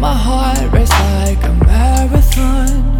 My heart race like a marathon.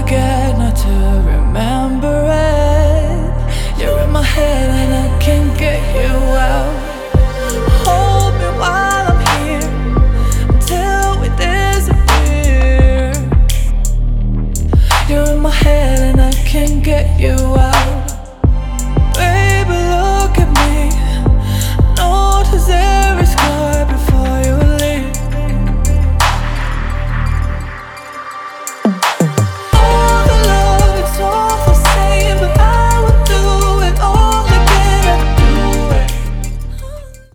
forget not to remember